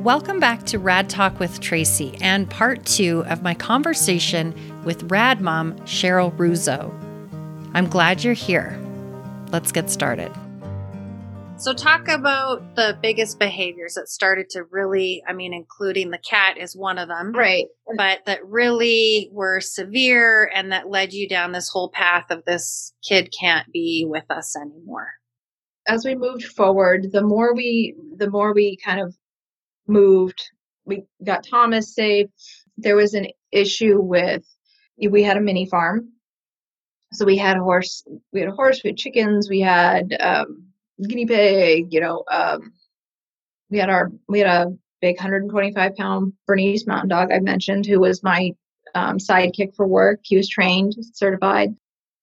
Welcome back to Rad Talk with Tracy and part two of my conversation with Rad Mom Cheryl Russo. I'm glad you're here. Let's get started. So, talk about the biggest behaviors that started to really, I mean, including the cat is one of them. Right. But that really were severe and that led you down this whole path of this kid can't be with us anymore. As we moved forward, the more we, the more we kind of moved, we got Thomas safe. There was an issue with, we had a mini farm. So we had a horse, we had a horse, we had chickens, we had, um, guinea pig, you know, um, we had our, we had a big 125 pound Bernese mountain dog I mentioned, who was my um, sidekick for work. He was trained, certified.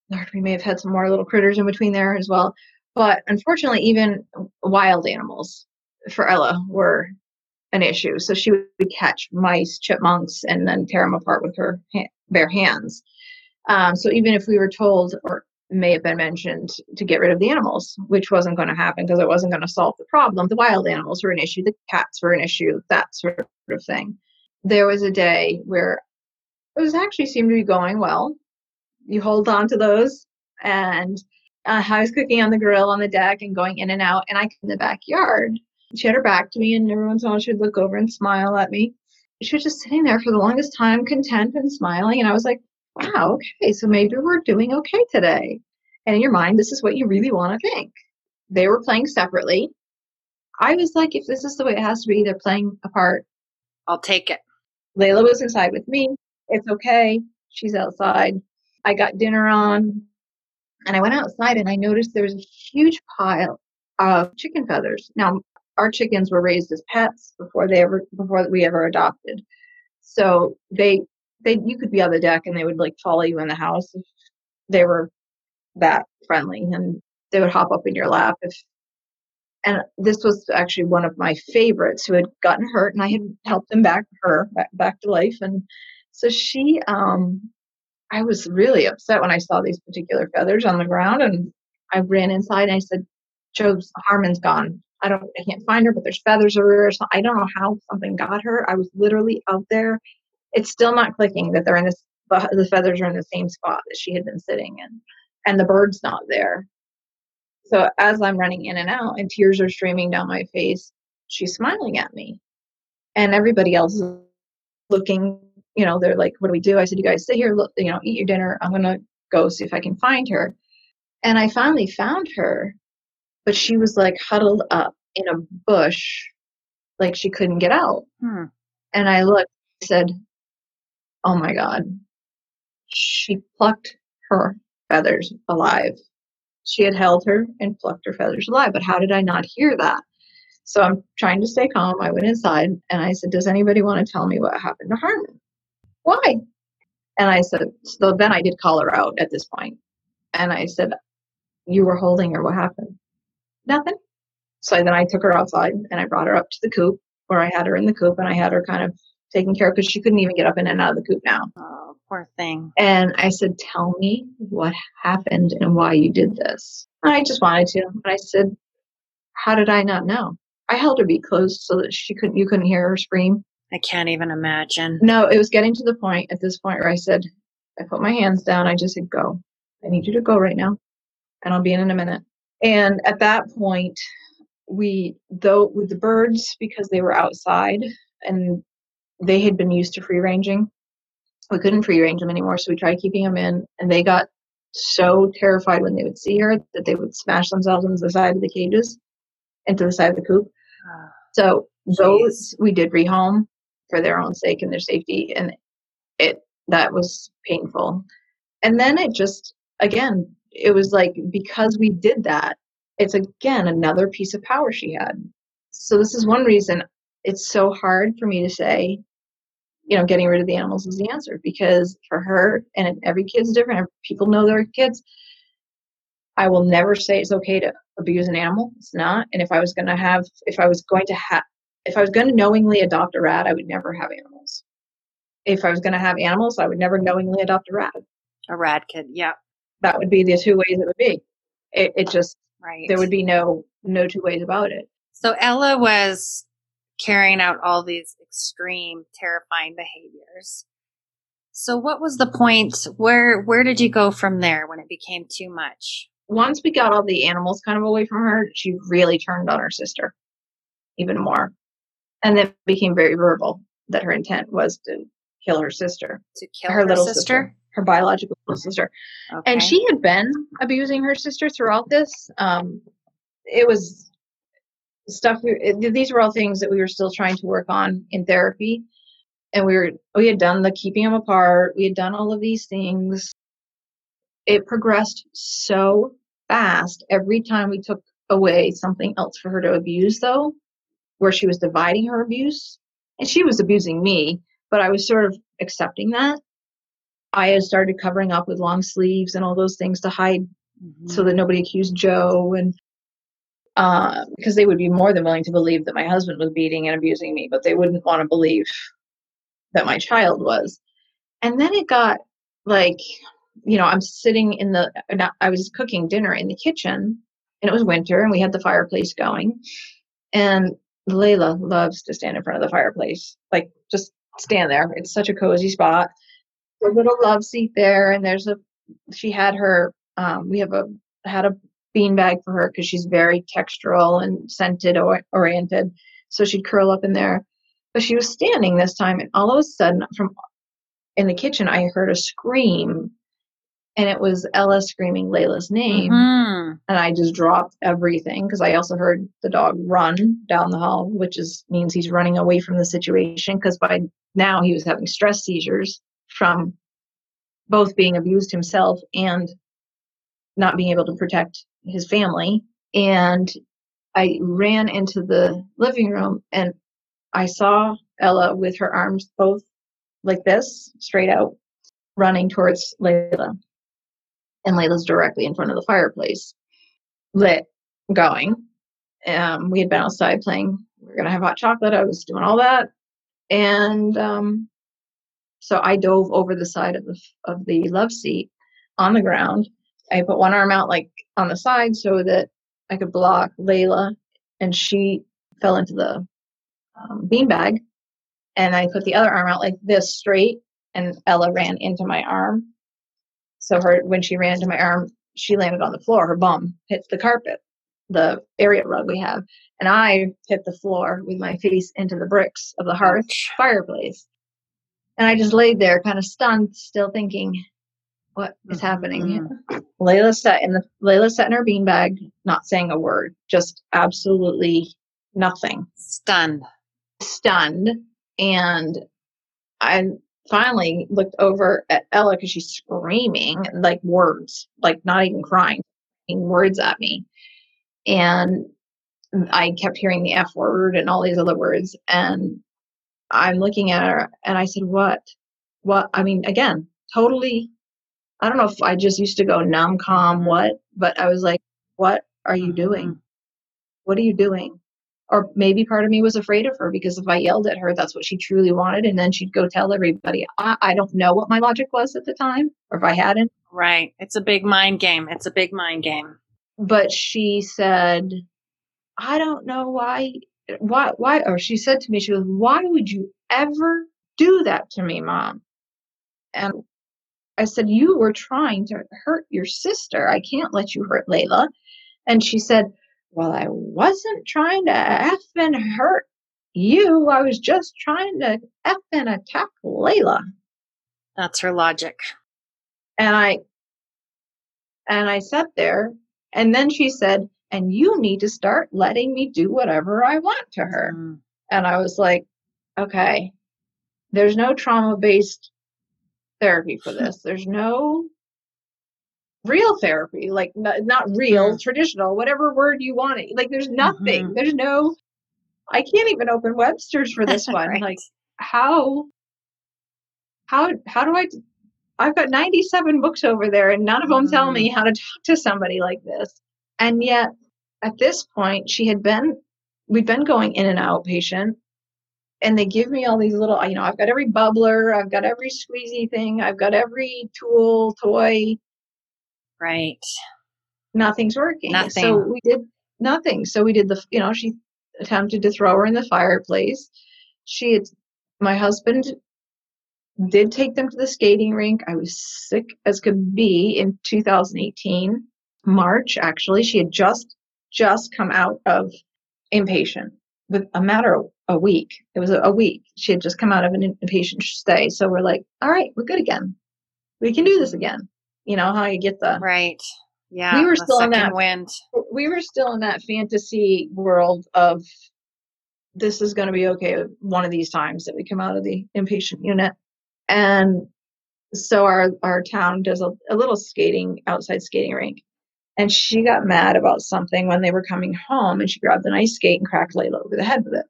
Lord, We may have had some more little critters in between there as well. But unfortunately, even wild animals for Ella were an issue. So she would catch mice, chipmunks, and then tear them apart with her ha- bare hands. Um, so even if we were told, or may have been mentioned to get rid of the animals, which wasn't going to happen because it wasn't going to solve the problem. The wild animals were an issue, the cats were an issue, that sort of thing. There was a day where it was actually seemed to be going well. You hold on to those, and uh, I was cooking on the grill on the deck and going in and out, and I in the backyard. She had her back to me, and every once in a while she'd look over and smile at me. She was just sitting there for the longest time, content and smiling, and I was like, wow, okay, so maybe we're doing okay today. And in your mind, this is what you really want to think. They were playing separately. I was like, if this is the way it has to be, they're playing apart. I'll take it. Layla was inside with me. It's okay. She's outside. I got dinner on and I went outside and I noticed there was a huge pile of chicken feathers. Now, our chickens were raised as pets before they ever before we ever adopted. So they they you could be on the deck and they would like follow you in the house if they were that friendly and they would hop up in your lap if and this was actually one of my favorites who had gotten hurt and i had helped him back her back, back to life and so she um i was really upset when i saw these particular feathers on the ground and i ran inside and i said joe's harmon's gone i don't i can't find her but there's feathers everywhere so i don't know how something got her i was literally out there. It's still not clicking that they're in this the feathers are in the same spot that she had been sitting in and the bird's not there. So as i'm running in and out and tears are streaming down my face she's smiling at me. And everybody else is looking you know they're like what do we do? I said you guys sit here look you know eat your dinner. I'm to go see if i can find her. And i finally found her but she was like huddled up in a bush like she couldn't get out. Hmm. and i looked said oh my god. She plucked her feathers alive. She had held her and plucked her feathers alive but how did i not hear that? So i'm trying to stay calm. I went inside and i said does anybody want to tell me what happened to harmon? Why? And i said so then i did call her out at this point. And i said you were holding her. What happened nothing so then i took her outside and i brought her up to the coop where i had her in the coop and i had her kind of taken care of because she couldn't even get up in and out of the coop now Oh, poor thing. and I said, Tell me what happened and why you did this. And I just wanted to. And I said, How did I not know? I held her beak closed so that she couldn't you couldn't hear her scream. I can't even imagine. No, it was getting to the point at this point where I said, I put my hands down, I just said, Go. I need you to go right now. And I'll be in in a minute. And at that point, we though with the birds, because they were outside and they had been used to free ranging, we couldn't free range them anymore, so we tried keeping them in, and they got so terrified when they would see her that they would smash themselves into the side of the cages, into the side of the coop. Oh, So those we did rehome for their own sake and their safety, and it that was painful. And then it just again, it was like because we did that, it's again another piece of power she had. So this is one reason it's so hard for me to say you know, getting rid of the animals is the answer because for her, and every kid's different, people know their kids. I will never say it's okay to abuse an animal. It's not. And if I was going to have, if I was going to have, if I was going to knowingly adopt a rad, I would never have animals. If I was going to have animals, I would never knowingly adopt a rad. a rad kid. Yeah. That would be the two ways it would be. It, it just, Right. there would be no, no two ways about it. So Ella was carrying out all these extreme, terrifying behaviors. So what was the point? Where where did you go from there when it became too much? Once we got all the animals kind of away from her, she really turned on her sister even more. And then became very verbal that her intent was to kill her sister. To kill her, her little sister? sister? Her biological sister. Okay. And she had been abusing her sister throughout this. Um, it was stuff we, these were all things that we were still trying to work on in therapy and we were we had done the keeping them apart we had done all of these things it progressed so fast every time we took away something else for her to abuse though where she was dividing her abuse and she was abusing me but i was sort of accepting that i had started covering up with long sleeves and all those things to hide mm-hmm. so that nobody accused joe and uh, because they would be more than willing to believe that my husband was beating and abusing me, but they wouldn't want to believe that my child was. And then it got like, you know, I'm sitting in the, I was cooking dinner in the kitchen and it was winter and we had the fireplace going. And Layla loves to stand in front of the fireplace, like just stand there. It's such a cozy spot. A little love seat there, and there's a. She had her. Um, we have a had a beanbag for her because she's very textural and scented or- oriented. So she'd curl up in there. But she was standing this time, and all of a sudden, from in the kitchen, I heard a scream, and it was Ella screaming Layla's name. Mm-hmm. And I just dropped everything because I also heard the dog run down the hall, which is means he's running away from the situation. Because by now he was having stress seizures from both being abused himself and not being able to protect his family. And I ran into the living room and I saw Ella with her arms both like this, straight out, running towards Layla. And Layla's directly in front of the fireplace, lit, going. Um, we had been outside playing. We are going to have hot chocolate. I was doing all that. And um, so I dove over the side of the, of the love seat on the ground. I put one arm out like on the side so that I could block Layla, and she fell into the um, beanbag, and I put the other arm out like this straight, and Ella ran into my arm. So her when she ran into my arm, she landed on the floor. Her bum hit the carpet, the area rug we have, and I hit the floor with my face into the bricks of the hearth fireplace. And I just laid there, kind of stunned, still thinking, "What is happening?" Mm-hmm. Layla sat in the Layla sat in her beanbag, not saying a word, just absolutely nothing. Stunned stunned and I finally looked over at Ella because she's screaming like words, like not even crying, words at me. And I kept hearing the F word and all these other words. And I'm looking at her and I said, What? What? I mean, again, totally. I don't know if I just used to go numb, calm, what, but I was like, What are you doing? Mm-hmm. What are you doing? or maybe part of me was afraid of her because if I yelled at her, that's what she truly wanted, and then she'd go tell everybody. I, I don't know what my logic was at the time, or if I hadn't. Right. It's a big mind game. It's a big mind game. But she said, I don't know why, why, why, or she said to me, she goes, Why would you ever do that to me, mom? And I said, You were trying to hurt your sister. I can't let you hurt Layla. And she said, well, I wasn't trying to f and hurt you. I was just trying to f and attack Layla. That's her logic. And I and I sat there and then she said, and you need to start letting me do whatever I want to her. Mm. And I was like, okay, there's no trauma based therapy for this. There's no real therapy, like not, not real, traditional, whatever word you want it. Like there's nothing. Mm-hmm. There's no I can't even open Webster's for this one. right. Like how how how do I I've got 97 books over there and none of them mm. tell me mm. how to talk to somebody like this. And yet at this point she had been we'd been going in and out patient and they give me all these little you know i've got every bubbler i've got every squeezy thing i've got every tool toy Right. Nothing's working. Nothing. So we did nothing. So we did the, you know, she, attempted to throw her in the fireplace. She had, my husband did take them to the skating rink. I was sick as could be in 2018, March actually. She had just just come out of inpatient with a matter of a week. It was a, a week. She had just come out of an inpatient stay. So we're like, all right, we're good again. We can do this again. You know how you get the right. Yeah, we were still in that wind. We were still in that fantasy world of this is going to be okay one of these times that we come out of the inpatient unit and so our our town does a, a little skating outside skating rink and she got mad about something when they were coming home and she grabbed an ice skate and cracked layla over the head with it.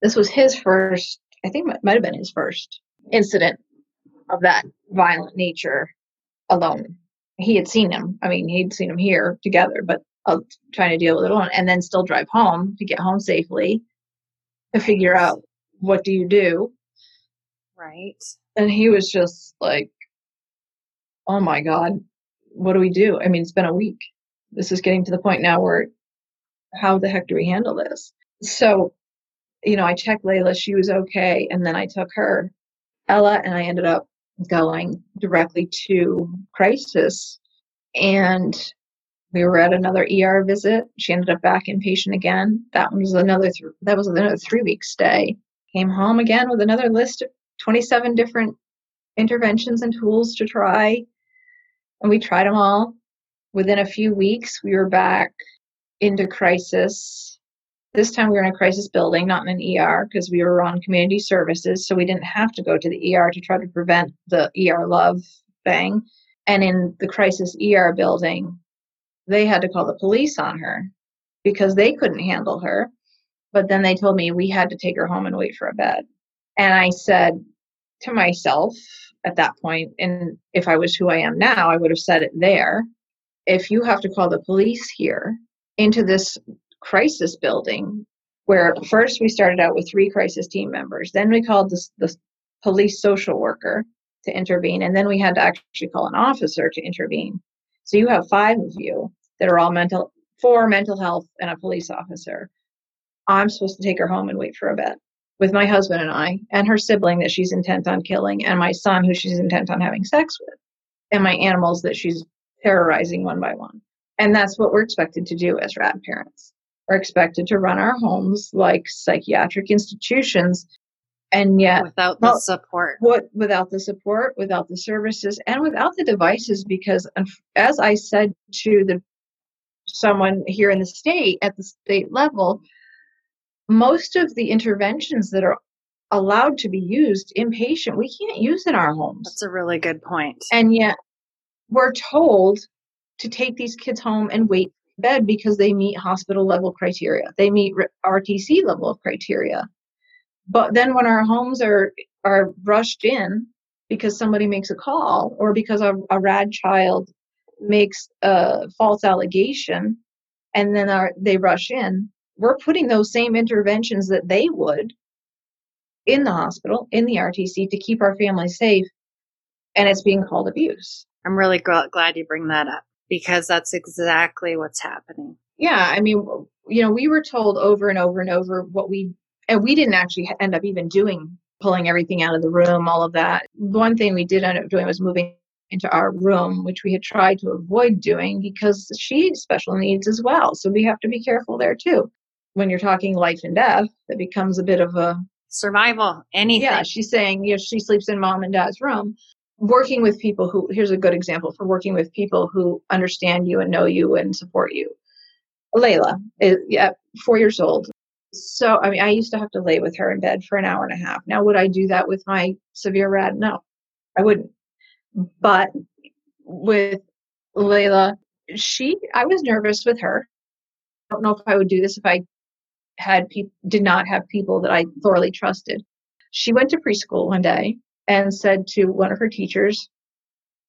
This was his first i think it might have been his first incident of that violent nature alone. He had seen him. I mean he'd seen him here together but uh, trying to deal with it alone and then still drive home to get home safely to figure out what do you do? Right. And he was just like, oh my God, what do we do? I mean, it's been a week. This is getting to the point now where how the heck do we handle this? So, you know, I checked Layla, she was okay. And then I took her, Ella, and I ended up going directly to crisis. And we were at another ER visit. She ended up back inpatient again. That was another th- that was another three week stay. Came home again with another list of 27 different interventions and tools to try. And we tried them all. Within a few weeks, we were back into crisis. This time we were in a crisis building, not in an ER, because we were on community services. So we didn't have to go to the ER to try to prevent the ER love thing. And in the crisis ER building, they had to call the police on her because they couldn't handle her. But then they told me we had to take her home and wait for a bed. And I said to myself at that point, and if I was who I am now, I would have said it there. If you have to call the police here into this crisis building, where first we started out with three crisis team members, then we called the, the police social worker to intervene, and then we had to actually call an officer to intervene. So you have five of you that are all mental, four mental health, and a police officer. I'm supposed to take her home and wait for a bed with my husband and I, and her sibling that she's intent on killing, and my son who she's intent on having sex with, and my animals that she's terrorizing one by one. And that's what we're expected to do as rad parents. We're expected to run our homes like psychiatric institutions, and yet without the well, support. What without the support, without the services, and without the devices, because as I said to the someone here in the state at the state level, most of the interventions that are allowed to be used inpatient, we can't use in our homes. That's a really good. And yet we're told to take these kids home and wait bed because they meet hospital level criteria. They meet RTC level of criteria. But then when our homes are are rushed in because somebody makes a call or because a, a rad child makes a false allegation and then our, they rush in, we're putting those same interventions that they would in the hospital, in the RTC to keep our families safe, and it's being called abuse. I'm really glad you bring that up because that's exactly what's happening. Yeah, I mean, you know, we were told over and over and over what we, and we didn't actually end up even doing pulling everything out of the room, all of that. One thing we did end up doing was moving into our room, which we had tried to avoid doing because she has special needs as well. So we have to be careful there too when you're talking life and death, it becomes a bit of a survival, anything. Yeah, she's saying, you know, she sleeps in mom and dad's room. Working with people who, here's a good example for working with people who understand you and know you and support you. Layla is yeah, four years old. So, I mean, I used to have to lay with her in bed for an hour and a half. Now, would I do that with my severe rad? No, I wouldn't. But with Layla, she, I was nervous with her. I don't know if I would do this if I had did not have people that I thoroughly trusted. She went to preschool one day and said to one of her teachers,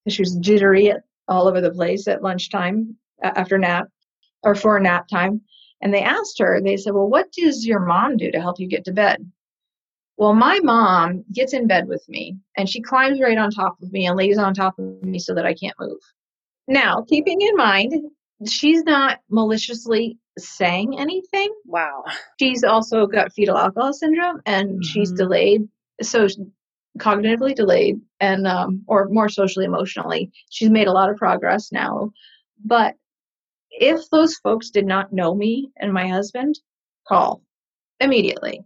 she was jittery all over the place at lunchtime after nap or for nap time. And they asked her, they said, Well, what does your mom do to help you get to bed? Well, my mom gets in bed with me and she climbs right on top of me and lays on top of me so that I can't move. Now, keeping in mind, she's not maliciously saying anything. Wow. She's also got fetal alcohol syndrome and mm-hmm. she's delayed. So cognitively delayed and um, or more socially emotionally. She's made a lot of progress now. But if those folks did not know me and my husband call immediately.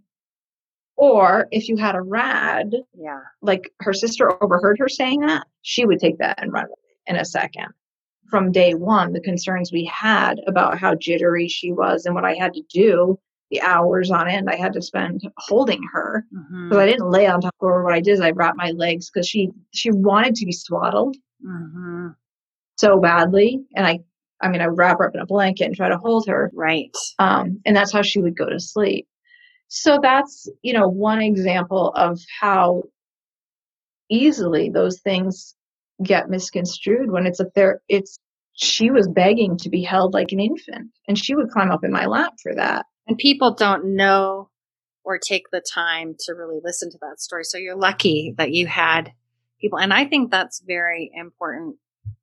Or if you had a rad yeah. like her sister overheard her saying that she would take that and run in a second. From day one the concerns we had about how jittery she was and what i had to do the hours on end I had to spend holding her because mm-hmm. I didn't lay on top of her. What I did is I wrapped my legs because she she wanted to be swaddled mm-hmm. so badly, and I I mean I would wrap her up in a blanket and try to hold her. Right. Um, and that's how she would go to sleep. So that's you know one example of how easily those things get misconstrued when it's a ther- it's she was begging to be held like an infant and she would climb up in my lap for that and people don't know or take the time to really listen to that story. So you're lucky that you had people. And I think that's very important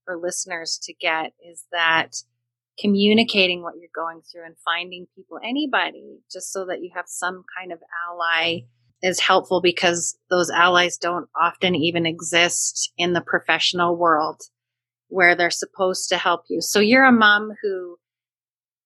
for listeners to get is that communicating what you're going through and finding people, anybody, just so that you have some kind of ally is helpful because those allies don't often even exist in the professional world where they're supposed to help you. So you're a mom who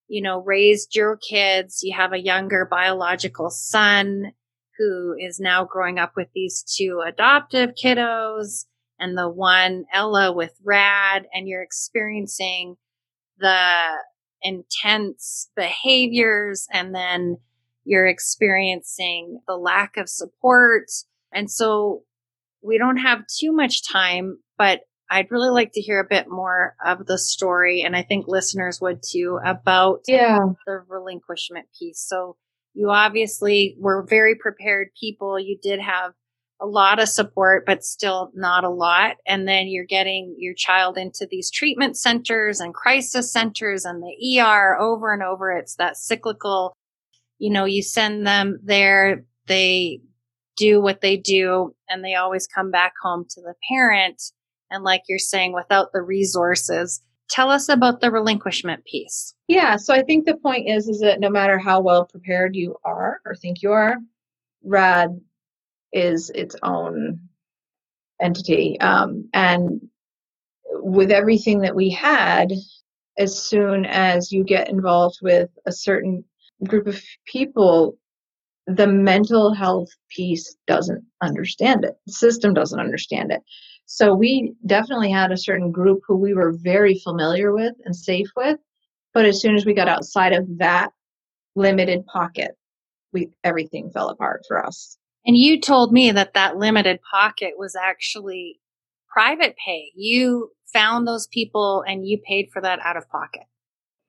you know, raised your kids. You have a younger biological son who is now growing up with these two adoptive kiddos and the one Ella with Rad, and you're experiencing the intense behaviors and then you're experiencing the lack of support. And so we don't have too much time, but I'd really like to hear a bit more of the story, and I think listeners would too, about yeah. the relinquishment piece. So you obviously were very prepared people. You did have a lot of support, but still not a lot. And then you're getting your child into these treatment centers and crisis centers and the ER over and over. It's that cyclical, you know, you send them there, they do what they do, and they always come back home to the parent and like you're saying without the resources tell us about the relinquishment piece. Yeah so i think the point is is that no matter how well prepared you are or think you are rad is its own entity. Um, and with everything that we had as soon as you get involved with a certain group of people the mental health piece doesn't understand it. The system doesn't understand it so we definitely had a certain group who we were very familiar with and safe with. But as soon as we got outside of that limited pocket, we everything fell apart for us. And you told me that that limited pocket was actually private pay. You found those people and you paid for that out of pocket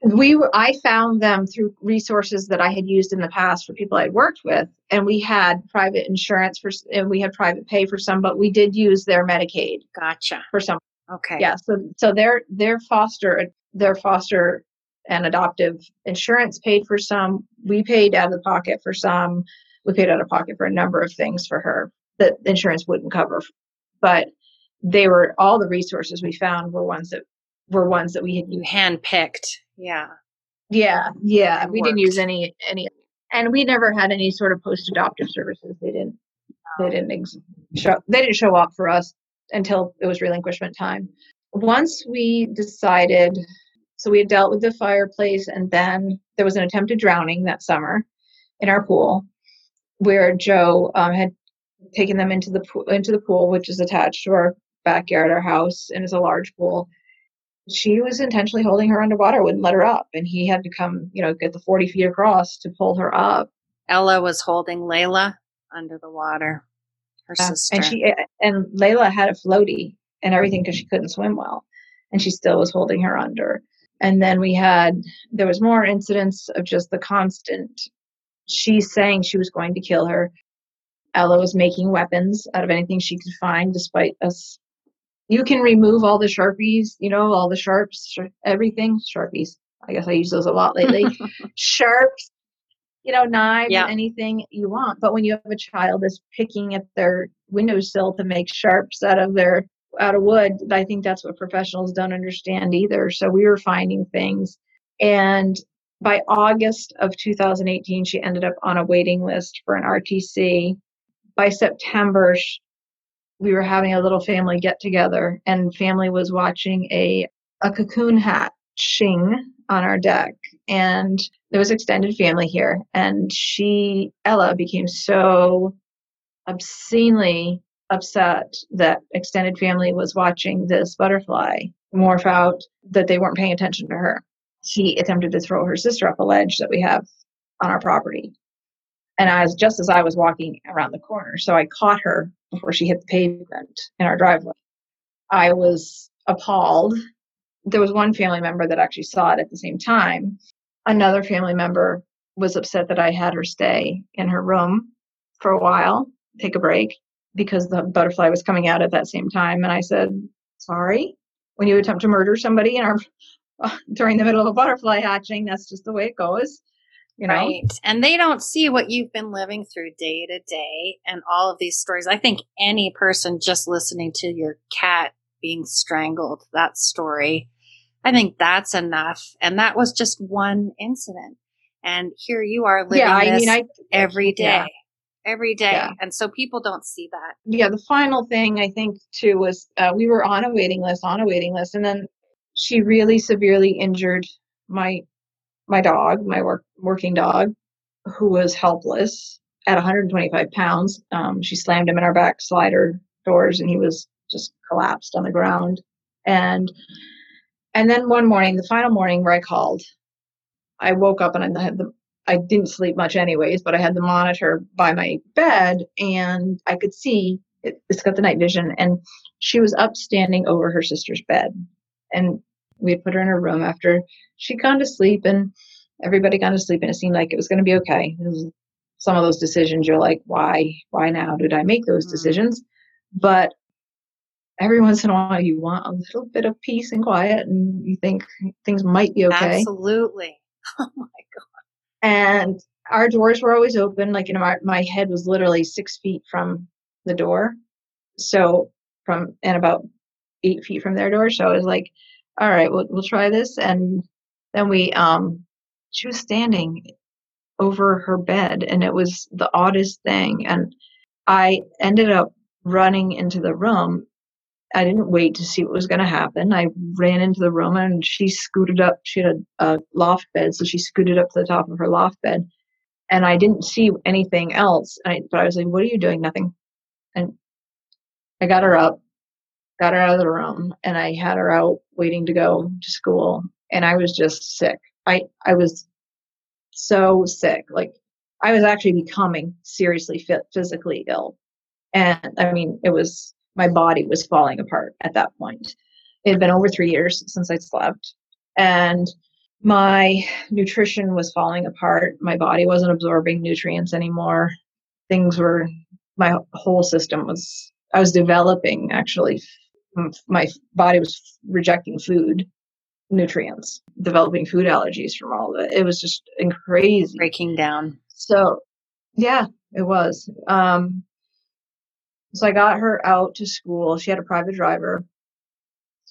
we were i found them through resources that i had used in the past for people i'd worked with and we had private insurance for and we had private pay for some but we did use their medicaid gotcha. for some. Okay. Yeah so so their their foster their foster and adoptive insurance paid for some. We paid out of the pocket for some. We paid out of pocket for a number of things for her that insurance wouldn't cover but they were all the resources we found were ones that were ones that we had you handpicked yeah. Yeah, yeah. It we worked. didn't use any any and we never had any sort of post adoptive services. They didn't they didn't ex- show they didn't show up for us until it was relinquishment time. Once we decided so we had dealt with the fireplace and then there was an attempted drowning that summer in our pool where Joe um, had taken them into the pool, into the pool which is attached to our backyard our house and is a large pool she was intentionally holding her underwater, wouldn't let her up. And he had to come, you know, get the 40 feet across to pull her up. Ella was holding Layla under the water, her yeah. sister. And she, eh, and Layla had a floaty and everything because she couldn't swim well. And she still was holding her under. And then we had, there was more incidents of just the constant, she saying she was going to kill her. Ella was making weapons out of anything she could find, despite us you can remove all the sharpies you know all the sharps everything sharpies i guess i use those a lot lately sharps you know knives yeah. anything you want but when you have a child that's picking at their windowsill to make sharps out of their out of wood i think that's what professionals don't understand either so we were finding things and By August of 2018, she ended up on a waiting list for an RTC. By September, we were having a little family get together, and family was watching a, a cocoon hatching on our deck. And there was extended family here. And she, Ella, became so obscenely upset that extended family was watching this butterfly morph out that they weren't paying attention to her. She attempted to throw her sister up a ledge that we have on our property. And I was just as I was walking around the corner, so I caught her before she hit the pavement in our driveway. I was appalled. There was one family member that actually saw it at the same time. Another family member was upset that I had her stay in her room for a while, take a break because the butterfly was coming out at that same time. And I said, sorry, when you attempt to murder somebody in our during the middle of a butterfly hatching, that's just the way it goes. You know? Right. And they don't see what you've been living through day to day and all of these stories. I think any person just listening to your cat being strangled, that story, I think that's enough. And that was just one incident. And here you are living yeah, I mean, I, every day. Yeah every day. Yeah. And so people don't see that. Yeah. The final thing I think too was uh, we were on a waiting list, on a waiting list, and then she really severely injured my my dog, my work working dog, who was helpless at 125 pounds. Um, she slammed him in our back slider doors, and he was just collapsed on the ground. And and then one morning, the final morning where I called, I woke up and I had the I didn't sleep much anyways, but I had the monitor by my bed and I could see it, it's got the night vision and she was up standing over her sister's bed. And we had put her in her room after she'd gone to sleep and everybody gone to sleep and it seemed like it was going to be okay. some of those decisions you're like, why, why now did I make those mm. decisions? But every once in a while you want a little bit of peace and quiet and you think things might be okay. Absolutely. Oh my God and our doors were always open like you know my, my head was literally six feet from the door so from and about eight feet from their door so i was like all right we'll, we'll try this and then we um she was standing over her bed and it was the oddest thing and i ended up running into the room I didn't wait to see what was going to happen. I ran into the room and she scooted up. She had a, a, loft bed, so she scooted up to the top of her loft bed. And I didn't see anything else. I, but I was like, "What are you doing?" Nothing. And I got her up, got her out of the room, and I had her out waiting to go to school. And I was just sick. I I was so sick. Like I was actually becoming seriously physically ill. And I mean, it was my body was falling apart at that point. It had been over three years since I slept, and my nutrition was falling apart. My body wasn't absorbing nutrients anymore. Things were, my whole system was, I was developing actually. My body was rejecting food nutrients, developing food allergies from all of it. It was just crazy. Breaking down. So, yeah, it was. Um, so I got her out to school. She had a private driver.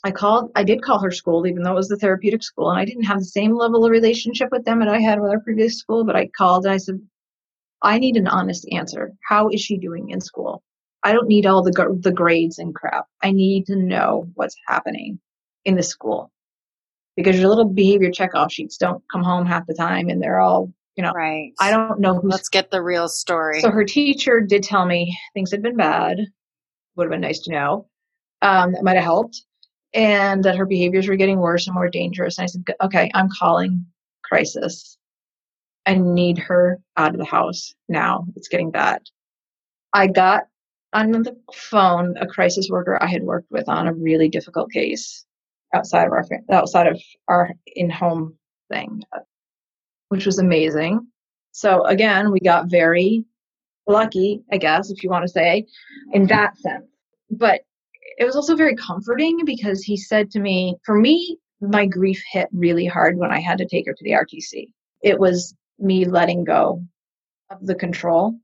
I called, I did call her school, even though it was the therapeutic school, and I didn't have the same level of relationship with them that I had with our previous school, but I called and I said, I need an honest answer. How is she doing in school? I don't need all the, the grades and crap. I need to know what's happening in the school. Because your little behavior checkoff sheets don't come home half the time and they're all you know right. I don't know who's let's get the real story. So her teacher did tell me things had been bad would have been nice to know um, that might have helped and that her behaviors were getting worse and more dangerous. And i said okay i'm calling crisis. I need her out of the house now. It's getting bad. I got on the phone a crisis worker i had worked with on a really difficult case outside of our outside of our in-home thing which was amazing. So again, we got very lucky, I guess, if you want to say, in mm-hmm. that sense. But it was also very comforting because he said to me, for me, my grief hit really hard when I had to take her to the RTC. It was me letting go of the control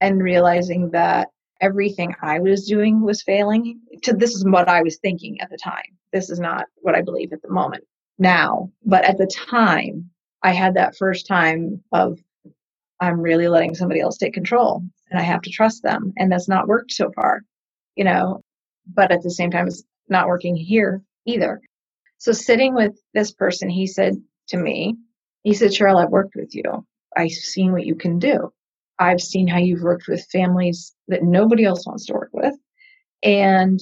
and realizing that everything I was doing was failing. To this is what I was thinking at the time. This is not what I believe at the moment now. But at the time, I had that first time of I'm really letting somebody else take control and I have to trust them. And that's not worked so far, you know, but at the same time, it's not working here either. So sitting with this person, he said to me, he said, Cheryl, I've worked with you. I've seen what you can do. I've seen how you've worked with families that nobody else wants to work with. And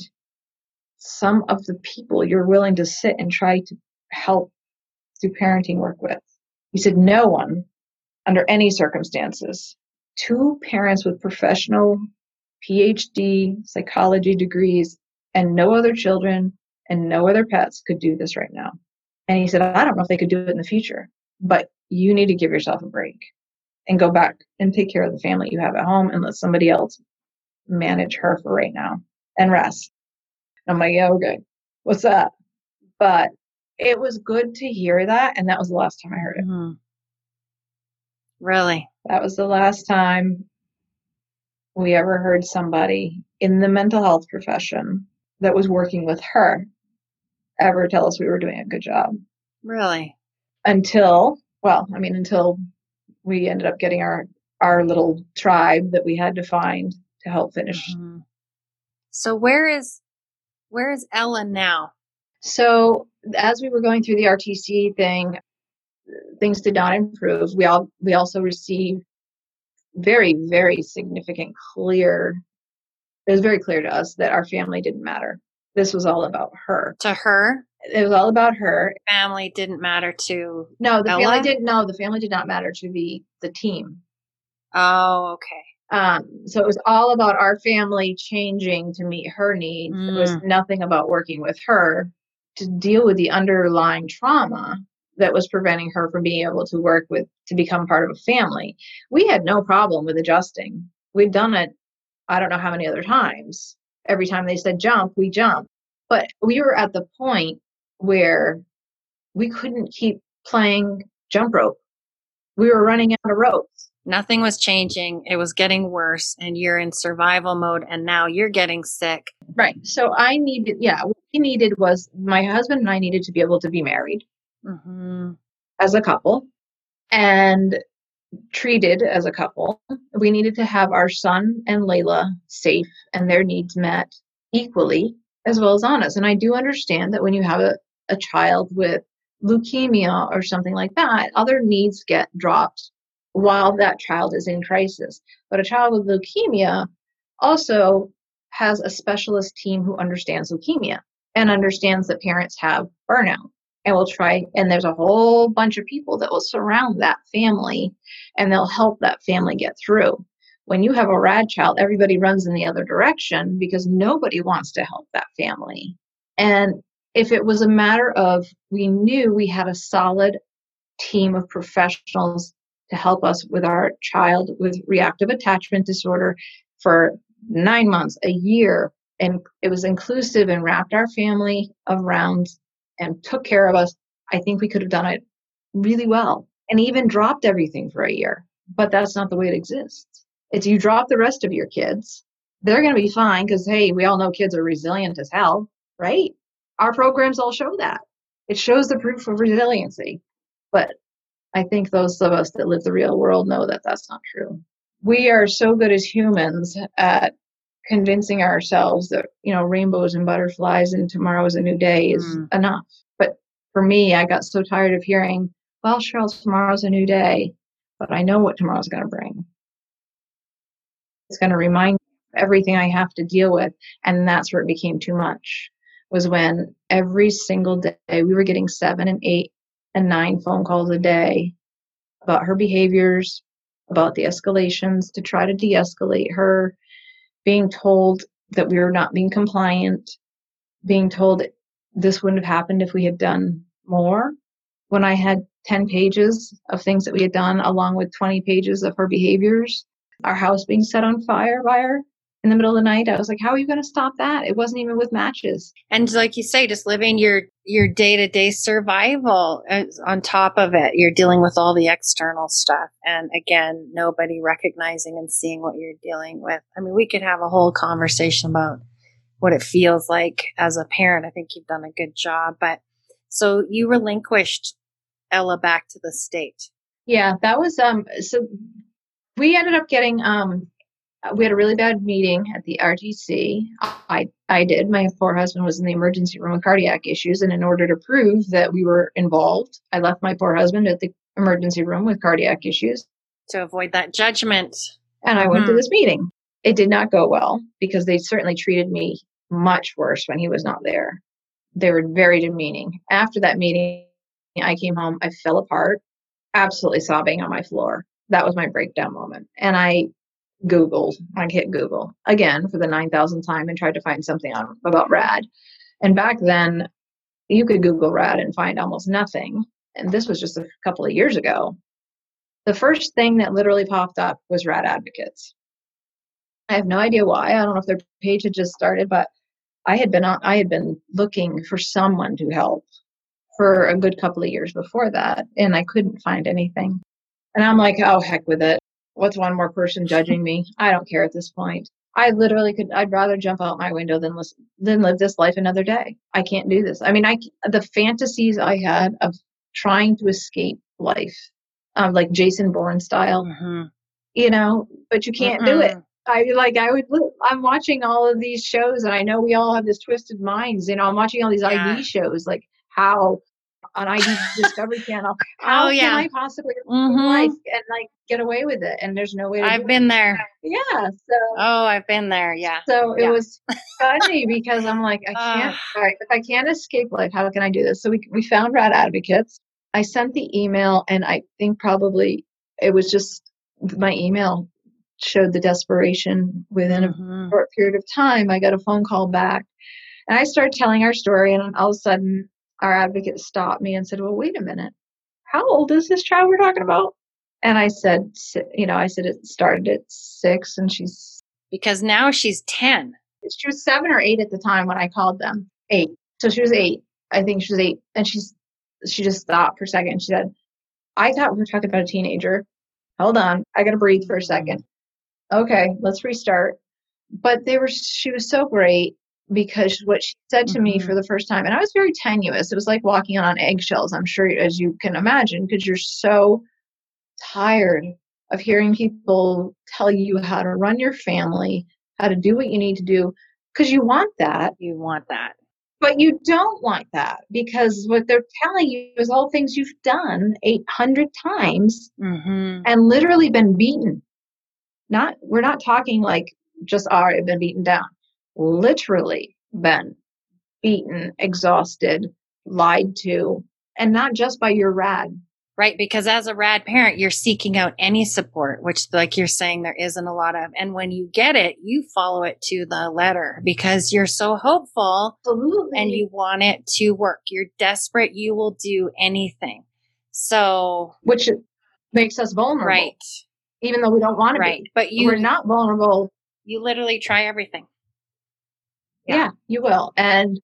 some of the people you're willing to sit and try to help do parenting work with. He said, no one under any circumstances, two parents with professional PhD psychology degrees and no other children and no other pets could do this right now. And he said, I don't know if they could do it in the future, but you need to give yourself a break and go back and take care of the family you have at home and let somebody else manage her for right now and rest. I'm like, yeah, okay. What's up? But it was good to hear that. And that was the last time I heard it. Mm-hmm. Really? That was the last time we ever heard somebody in the mental health profession that was working with her ever tell us we were doing a good job. Really? Until, well, I mean, until we ended up getting our our little tribe that we had to find to help finish. Mm-hmm. So where is where is Ellen now? So as we were going through the RTC thing, things did not improve. We all we also received very very significant clear. It was very clear to us that our family didn't matter. This was all about her. To her, it was all about her. Family didn't matter to no. The Ella? family didn't. No, the family did not matter to the the team. Oh, okay. Um, so it was all about our family changing to meet her needs. Mm. It was Mm. nothing about working with her to deal with the underlying trauma that was preventing her from being able to work with to become part of a family. We had no problem with adjusting. We'd done it I don't know how many other times. Every time they said jump, we jump. But we were at the point where we couldn't keep playing jump rope. We were running out of ropes. Nothing was changing. It was getting worse, and you're in survival mode, and now you're getting sick. Right. So I needed, yeah, what we needed was my husband and I needed to be able to be married Mm-hmm. as a couple and treated as a couple. We needed to have our son and Layla safe and their needs met equally as well as on us. And I do understand that when you have a, a child with leukemia or something like that, other needs get dropped while that child is in crisis. But a child with leukemia also has a specialist team who understands leukemia and understands that parents have burnout and will try and there's a whole bunch of people that will surround that family and they'll help that family get through when you have a rad child everybody runs in the other direction because nobody wants to help that family and if it was a matter of we knew we had a solid team of professionals to help us with our child with reactive attachment disorder for nine months a year and it was inclusive and wrapped our family around and took care of us, I think we could have done it really well and even dropped everything for a year. But that's not the way it exists. It's you drop the rest of your kids, they're going to be fine because, hey, we all know kids are resilient as hell, right? Our programs all show that. It shows the proof of resiliency. But I think those of us that live the real world know that that's not true. We are so good as humans at convincing ourselves that you know rainbows and butterflies and tomorrow is a new day is Mm. enough but for me i got so tired of hearing well cheryl tomorrow's a new day but i know what tomorrow's going to bring it's going to remind me of everything i have to deal with and that's where it became too much was when every single day we were getting seven and eight and nine phone calls a day about her behaviors about the escalations to try to de-escalate her being told that we were not being compliant, being told this wouldn't have happened if we had done more. When I had 10 pages of things that we had done, along with 20 pages of her behaviors, our house being set on fire by her in the middle of the night, I was like, how are you going to stop that? It wasn't even with matches. And like you say, just living your your day to day survival on top of it. You're dealing with all the external stuff, and again, nobody recognizing and seeing what you're dealing with. I mean, we could have a whole conversation about what it feels like as a parent. I think you've done a good job, but so you relinquished Ella back to the state? Yeah, that was um so we ended up getting um Uh, we had a really bad meeting at the RTC. I I did. My poor husband was in the emergency room with cardiac issues, and in order to prove that we were involved, I left my poor husband at the emergency room with cardiac issues to avoid that judgment. And I went to mm-hmm. this meeting. It did not go well because they certainly treated me much worse when he was not there. They were very demeaning. After that meeting, I came home. I fell apart, absolutely sobbing on my floor. That was my breakdown moment. And I Googled, I hit Google again for the 9,000th time and tried to find something on, about RAD. And back then, you could Google RAD and find almost nothing. And this was just a couple of years ago. The first thing that literally popped up was RAD Advocates. I have no idea why. I don't know if their page had just started, but I had been on, I had been looking for someone to help for a good couple of years before that, and I couldn't find anything. And I'm like, oh heck with it. What's one more person judging me? I don't care at this point. I literally could. I'd rather jump out my window than listen, than live this life another day. I can't do this. I mean, I the fantasies I had of trying to escape life, um, like Jason Bourne style, mm-hmm. you know, but you can't mm-hmm. do it. I like I would I'm watching all of these shows and I know we all have this twisted minds, you know, I'm watching all these yeah. ID shows like how on ID Discovery Channel. How oh, yeah. can I possibly mm-hmm. life and like get away with it? And there's no way. I've been there. Yeah. So. Oh, I've been there. Yeah. So yeah. it was funny because I'm like, I can't. all right, if I can't escape life, how can I do this? So we we found Rad Advocates. I sent the email, and I think probably it was just my email showed the desperation within mm-hmm. a short period of time. I got a phone call back, and I started telling our story, and all of a sudden, our advocate stopped me and said, "Well, wait a minute. How old is this child we're talking about?" And I said, "You know, I said it started at six, and she's because now she's ten. She was seven or eight at the time when I called them. Eight. So she was eight. I think she was eight, and she's she just stopped for a second. She said, I thought we were talking about a teenager. Hold on. I got to breathe for a second. Okay, let's restart. But they were, she was so great because what she said to mm-hmm. me for the first time, and I was very tenuous. It was like walking on eggshells, I'm sure, as you can imagine, because you're so tired of hearing people tell you how to run your family, how to do what you need to do, because you want that. You want that. But you don't want that because what they're telling you is all things you've done 800 times mm-hmm. and literally been beaten. Not, we're not talking like just, all right, been beaten down. Literally been beaten, exhausted, lied to, and not just by your rad Right. Because as a rad parent, you're seeking out any support, which, like you're saying, there isn't a lot of. And when you get it, you follow it to the letter because you're so hopeful Absolutely. and you want it to work. You're desperate. You will do anything. So, which makes us vulnerable. Right. Even though we don't want to right. be. But you, we're not vulnerable. You literally try everything. Yeah, yeah you will. And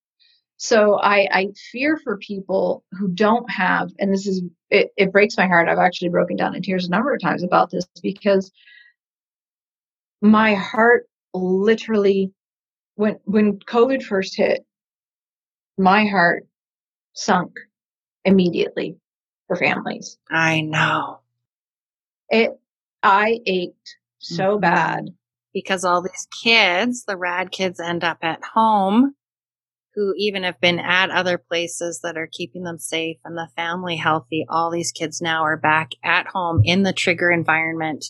so I, I fear for people who don't have, and this is, it, it breaks my heart. I've actually broken down in tears a number of times about this because my heart literally, when, when COVID first hit, my heart sunk immediately for families. I know. It, I ached so mm-hmm. bad. Because all these kids, the rad kids end up at home who even have been at other places that are keeping them safe and the family healthy. All these kids now are back at home in the trigger environment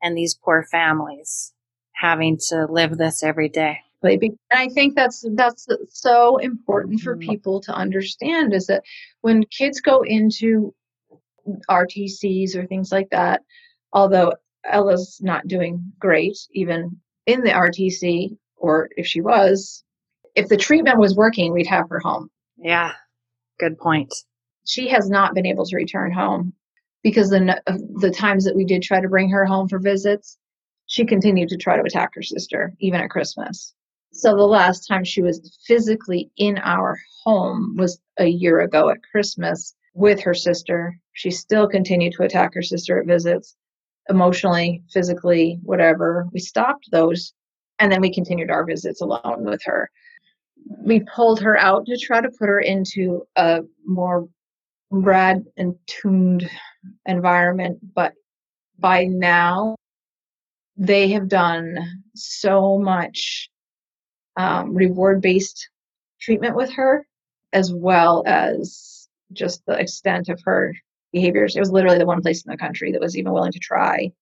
and these poor families having to live this every day. And I think that's that's so important for mm-hmm. people to understand is that when kids go into RTCs or things like that, although Ella's not doing great even in the RTC, or if she was, if the treatment was working, we'd have her home. Yeah, good point. She has not been able to return home because the the times that we did try to bring her home for visits, she continued to try to attack her sister even at Christmas. So the last time she was physically in our home was a year ago at Christmas with her sister. She still continued to attack her sister at visits, emotionally, physically, whatever. We stopped those and then we continued our visits alone with her we pulled her out to try to put her into a more rad and tuned environment, but by now they have done so much um, reward based treatment with her, as well as just the extent of her behaviors. It was literally the one place in the country that was even willing to try.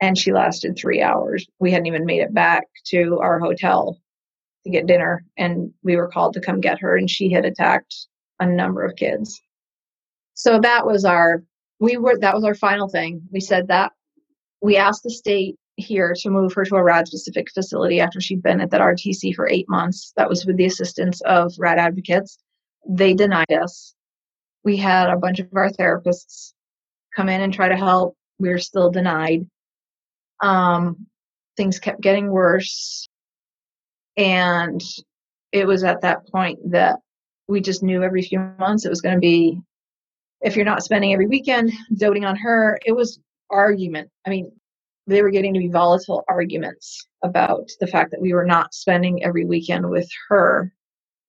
And she lasted three hours. We hadn't even made it back to our hotel to get dinner, and we were called to come get her, and she had attacked a number of kids. So that was our we were that was our final thing. We said that we asked the state here to move her to a RAD specific facility after she'd been at that RTC for eight months. That was with the assistance of RAD advocates. They denied us. We had a bunch of our therapists come in and try to help. We were still denied. Um, things kept getting worse. And it was at that point that we just knew every few months it was going to be if you're not spending every weekend doting on her, it was argument. I mean, they were getting to be volatile arguments about the fact that we were not spending every weekend with her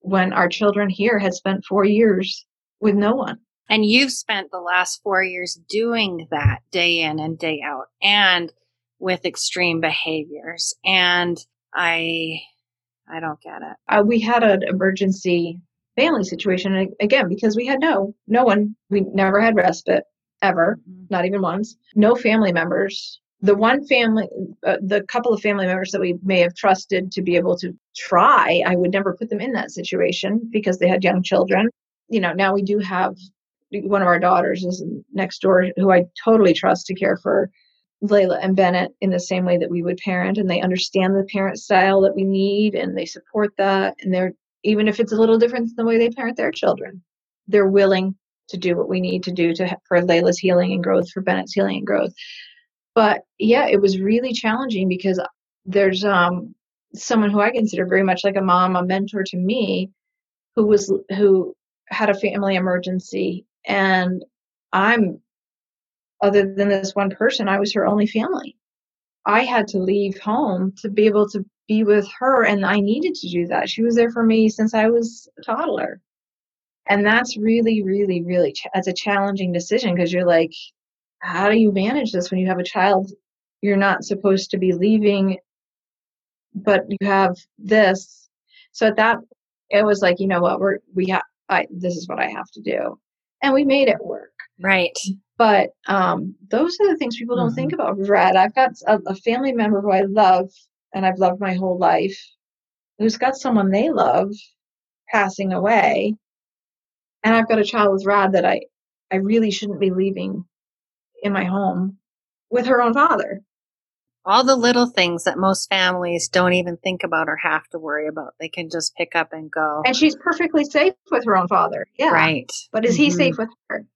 when our children here had spent four years with no one. And you've spent the last four years doing that day in and day out and with extreme behaviors. And I, I don't get it. Uh, we had an emergency family situation again because we had no no one we never had respite ever mm-hmm. not even once no family members the one family uh, the couple of family members that we may have trusted to be able to try i would never put them in that situation because they had young children you know now we do have one of our daughters is next door who i totally trust to care for layla and bennett in the same way that we would parent and they understand the parent style that we need and they support that and they're even if it's a little different than the way they parent their children. They're willing to do what we need to do to for Layla's healing and growth, for Bennett's healing and growth. But yeah, it was really challenging because there's um someone who I consider very much like a mom, a mentor to me, who was who had a family emergency, and I'm other than this one person, I was her only family. I had to leave home to be able to be with her and I needed to do that. She was there for me since I was a toddler. And that's really really really that's a challenging decision because you're like how do you manage this when you have a child you're not supposed to be leaving but you have this. So at that it was like, you know what, we're we have I this is what I have to do. And we made it work. Right. But um, those are the things people don't mm-hmm. think about. Brad, I've got a, a family member who I love and I've loved my whole life, who's got someone they love passing away, and I've got a child with Rad that I, I really shouldn't be leaving in my home with her own father. All the little things that most families don't even think about or have to worry about. They can just pick up and go. And she's perfectly safe with her own father. Yeah. Right. But is mm-hmm. he safe with her?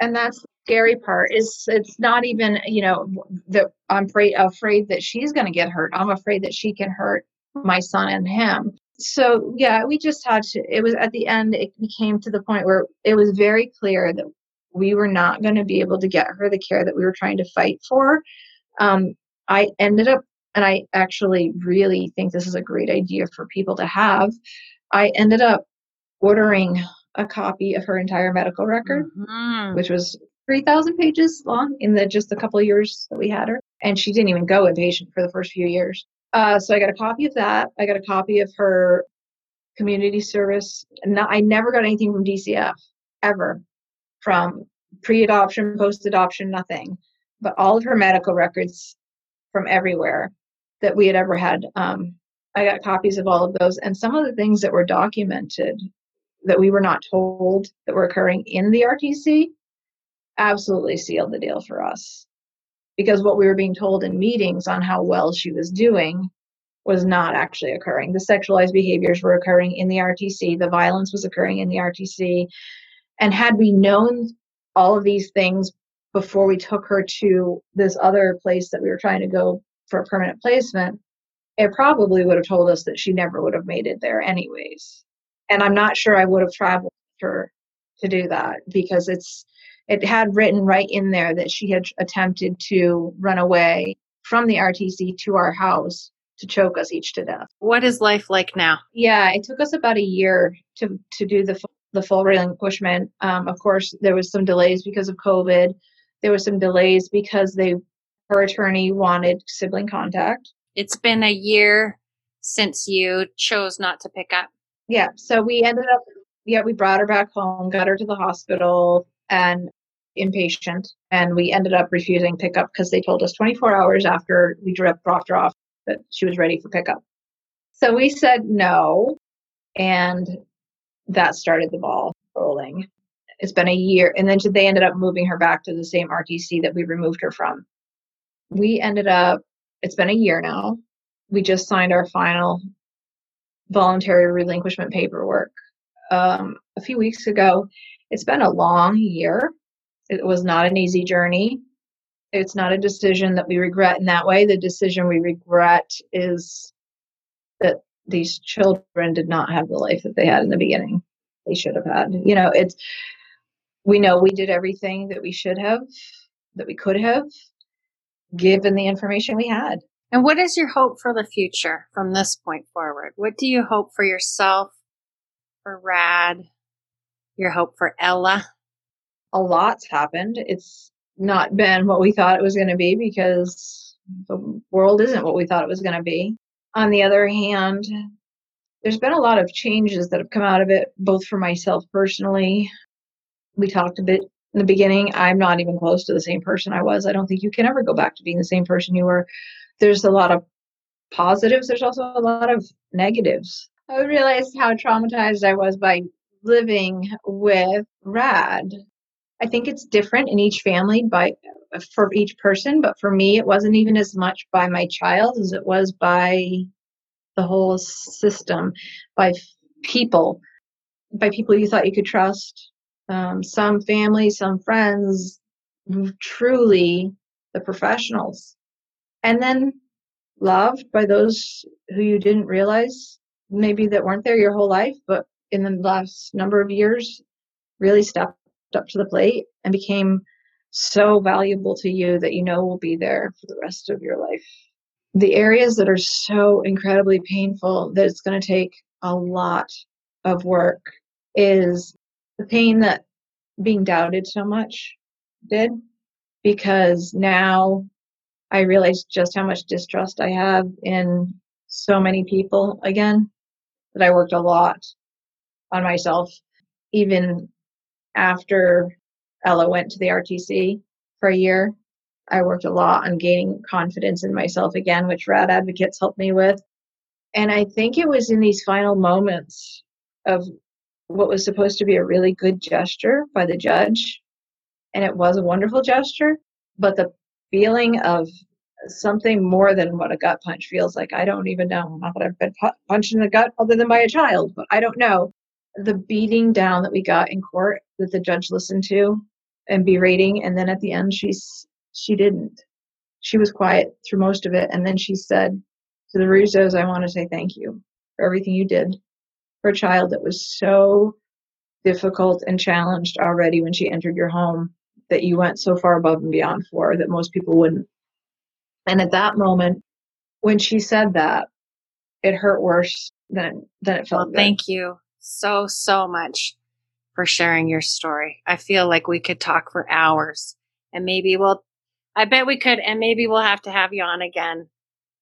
And that's scary part is it's not even you know that i'm afraid afraid that she's going to get hurt i'm afraid that she can hurt my son and him so yeah we just had to it was at the end it became to the point where it was very clear that we were not going to be able to get her the care that we were trying to fight for um, i ended up and i actually really think this is a great idea for people to have i ended up ordering a copy of her entire medical record, mm-hmm. which was 3,000 pages long in the just a couple of years that we had her. And she didn't even go inpatient for the first few years. Uh, so I got a copy of that. I got a copy of her community service. Not, I never got anything from DCF ever from pre adoption, post adoption, nothing. But all of her medical records from everywhere that we had ever had. Um, I got copies of all of those. And some of the things that were documented that we were not told that were occurring in the RTC absolutely sealed the deal for us because what we were being told in meetings on how well she was doing was not actually occurring. The sexualized behaviors were occurring in the RTC, the violence was occurring in the RTC. And had we known all of these things before we took her to this other place that we were trying to go for a permanent placement, it probably would have told us that she never would have made it there, anyways. And I'm not sure I would have traveled her to do that because it's it had written right in there that she had attempted to run away from the RTC to our house to choke us each to death. What is life like now? Yeah, it took us about a year to to do the the full relinquishment. Um, of course, there was some delays because of COVID. There were some delays because they her attorney wanted sibling contact. It's been a year since you chose not to pick up. Yeah, so we ended up yeah, we brought her back home, got her to the hospital and inpatient and we ended up refusing pickup because they told us 24 hours after we dropped her off that she was ready for pickup. So we said no and that started the ball rolling. It's been a year and then they ended up moving her back to the same RTC that we removed her from we ended up, it's been a year now. We just signed our final voluntary relinquishment paperwork um, a few weeks ago. It's been a long year. It was not an easy journey. It's not a decision that we regret in that way. The decision we regret is that these children did not have the life that they had in the beginning. They should have had. You know, it's, we know we did everything that we should have, that we could have given the information we had. And what is your hope for the future from this point forward? What do you hope for yourself, for Rad, your hope for Ella? A lot's happened. It's not been what we thought it was going to be because the world isn't what we thought it was going to be. On the other hand, there's been a lot of changes that have come out of it, both for myself personally. We talked a bit in the beginning, I'm not even close to the same person I was. I don't think you can ever go back to being the same person you were. There's a lot of positives, there's also a lot of negatives. I realized how traumatized I was by living with Rad. I think it's different in each family by for each person, but for me it wasn't even as much by my child as it was by the whole system, by people, by people you thought you could trust, um, some family, some friends, truly the professionals. And then loved by those who you didn't realize maybe that weren't there your whole life, but in the last number of years really stepped up to the plate and became so valuable to you that you know will be there for the rest of your life. The areas that are so incredibly painful that it's going to take a lot of work is the pain that being doubted so much did because now I realize just how much distrust I have in so many people again that I worked a lot on myself even after Ella went to the RTC for a year. I worked a lot on gaining confidence in myself again, which Rad Advocates helped me with. And I think it was in these final moments of what was supposed to be a really good gesture by the judge. And it was a wonderful gesture, but the feeling of something more than what a gut punch feels like. I don't even know. Not that I've been pu- punched in the gut other than by a child, but I don't know. The beating down that we got in court that the judge listened to and berating, and then at the end, she she didn't. She was quiet through most of it, and then she said to the Russos, "I want to say thank you for everything you did for a child that was so difficult and challenged already when she entered your home that you went so far above and beyond for that most people wouldn't. And at that moment, when she said that, it hurt worse than than it felt. Well, thank you so so much for sharing your story. I feel like we could talk for hours, and maybe we'll. I bet we could, and maybe we'll have to have you on again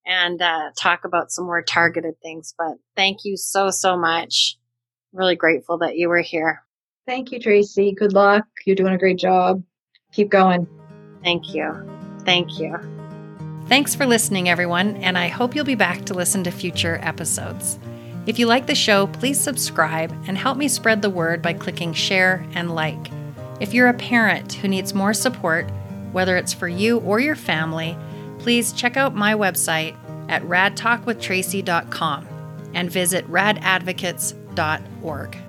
and uh, talk about some more targeted things. But thank you so, so much. Really grateful that you were here. Thank you, Tracy. Good luck. You're doing a great job. Keep going. Thank you. Thank you. Thanks for listening, everyone, and I hope you'll be back to listen to future episodes. If you like the show, please subscribe and help me spread the word by clicking share and like. If you're a parent who needs more support, whether it's for you or your family, please check out my website at radtalkwithtracy.com and visit radadvocates.org.